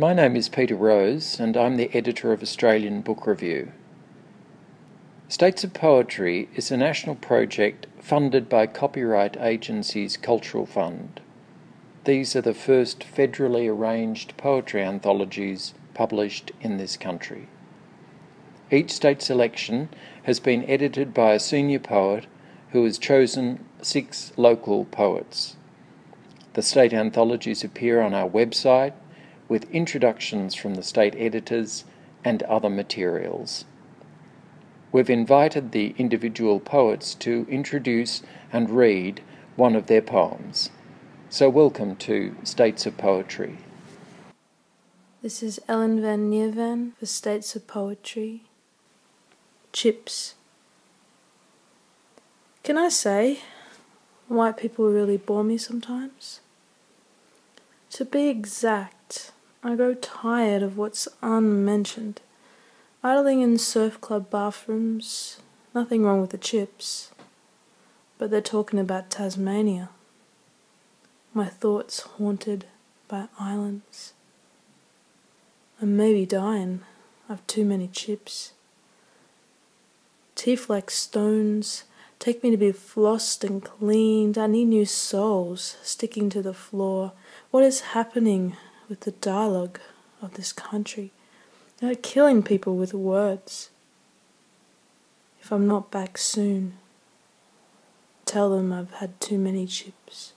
My name is Peter Rose, and I'm the editor of Australian Book Review. States of Poetry is a national project funded by Copyright Agency's Cultural Fund. These are the first federally arranged poetry anthologies published in this country. Each state selection has been edited by a senior poet who has chosen six local poets. The state anthologies appear on our website with introductions from the state editors and other materials. We've invited the individual poets to introduce and read one of their poems. So, welcome to States of Poetry. This is Ellen van Neerven for States of Poetry. Chips. Can I say, white people really bore me sometimes? To be exact, I grow tired of what's unmentioned. Idling in surf club bathrooms, nothing wrong with the chips. But they're talking about Tasmania. My thoughts haunted by islands. I may be dying of too many chips. Teeth like stones take me to be flossed and cleaned. I need new soles sticking to the floor. What is happening? With the dialogue of this country. They're killing people with words. If I'm not back soon, tell them I've had too many chips.